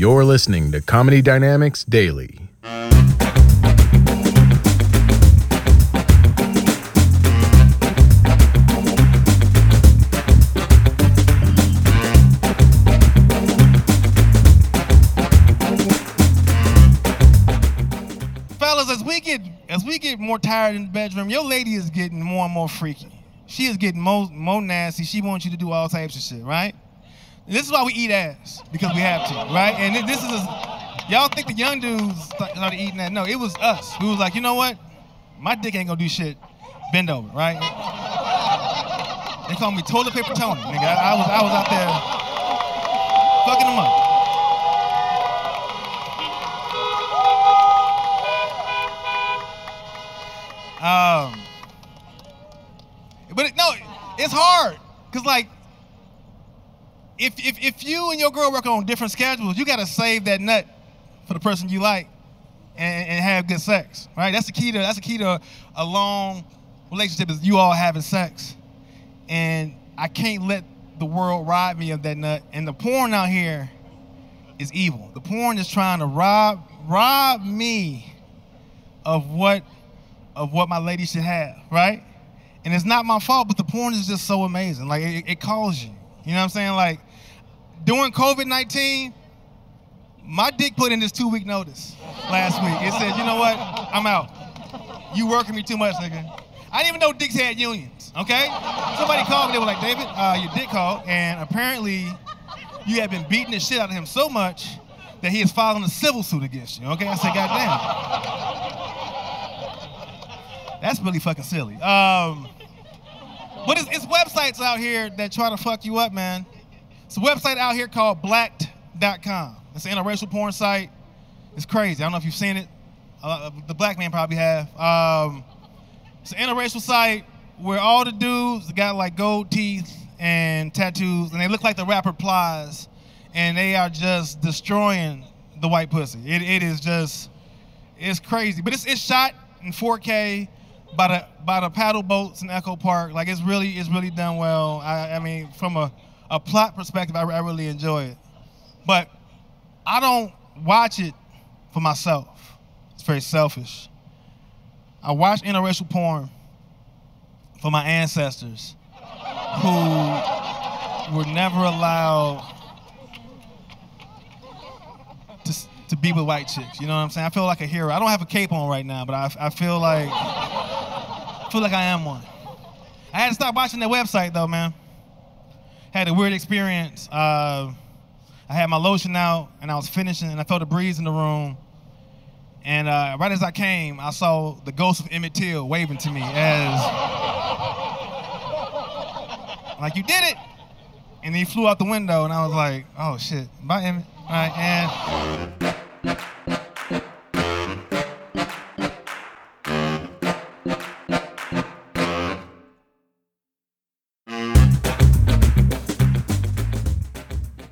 You're listening to Comedy Dynamics Daily. Fellas, as we get as we get more tired in the bedroom, your lady is getting more and more freaky. She is getting more, more nasty. She wants you to do all types of shit, right? This is why we eat ass because we have to, right? And this is a, y'all think the young dudes started eating that? No, it was us. We was like, you know what? My dick ain't gonna do shit. Bend over, right? They call me toilet paper Tony, nigga. I, I was I was out there fucking them up. Um, but it, no, it's hard because like if, if if you and your girl work on different schedules, you gotta save that nut for the person you like and, and have good sex, right? That's the key to that's the key to a long relationship is you all having sex, and I can't let the world rob me of that nut. And the porn out here is evil. The porn is trying to rob rob me of what of what my lady should have, right? And it's not my fault, but the porn is just so amazing. Like it, it calls you. You know what I'm saying? Like during COVID 19, my dick put in this two week notice last week. It said, you know what? I'm out. You working me too much, nigga. I didn't even know dicks had unions, okay? Somebody called me, they were like, David, uh, your dick called, and apparently you have been beating the shit out of him so much that he is filing a civil suit against you, okay? I said, God damn. That's really fucking silly. Um, but it's, it's websites out here that try to fuck you up, man. It's a website out here called blacked.com. It's an interracial porn site. It's crazy. I don't know if you've seen it. Uh, the black man probably have. Um, it's an interracial site where all the dudes got like gold teeth and tattoos, and they look like the rapper Plies, and they are just destroying the white pussy. It, it is just, it's crazy. But it's, it's shot in 4K by the by the paddle boats in Echo Park. Like it's really it's really done well. I, I mean, from a, a plot perspective, I, I really enjoy it. But I don't watch it for myself. It's very selfish. I watch interracial porn for my ancestors who were never allowed to, to be with white chicks. You know what I'm saying? I feel like a hero. I don't have a cape on right now, but I, I feel like I feel like I am one. I had to stop watching that website though, man. Had a weird experience. Uh, I had my lotion out and I was finishing, and I felt a breeze in the room. And uh, right as I came, I saw the ghost of Emmett Till waving to me as, like, you did it. And he flew out the window, and I was like, oh shit, bye Emmett. All right, and.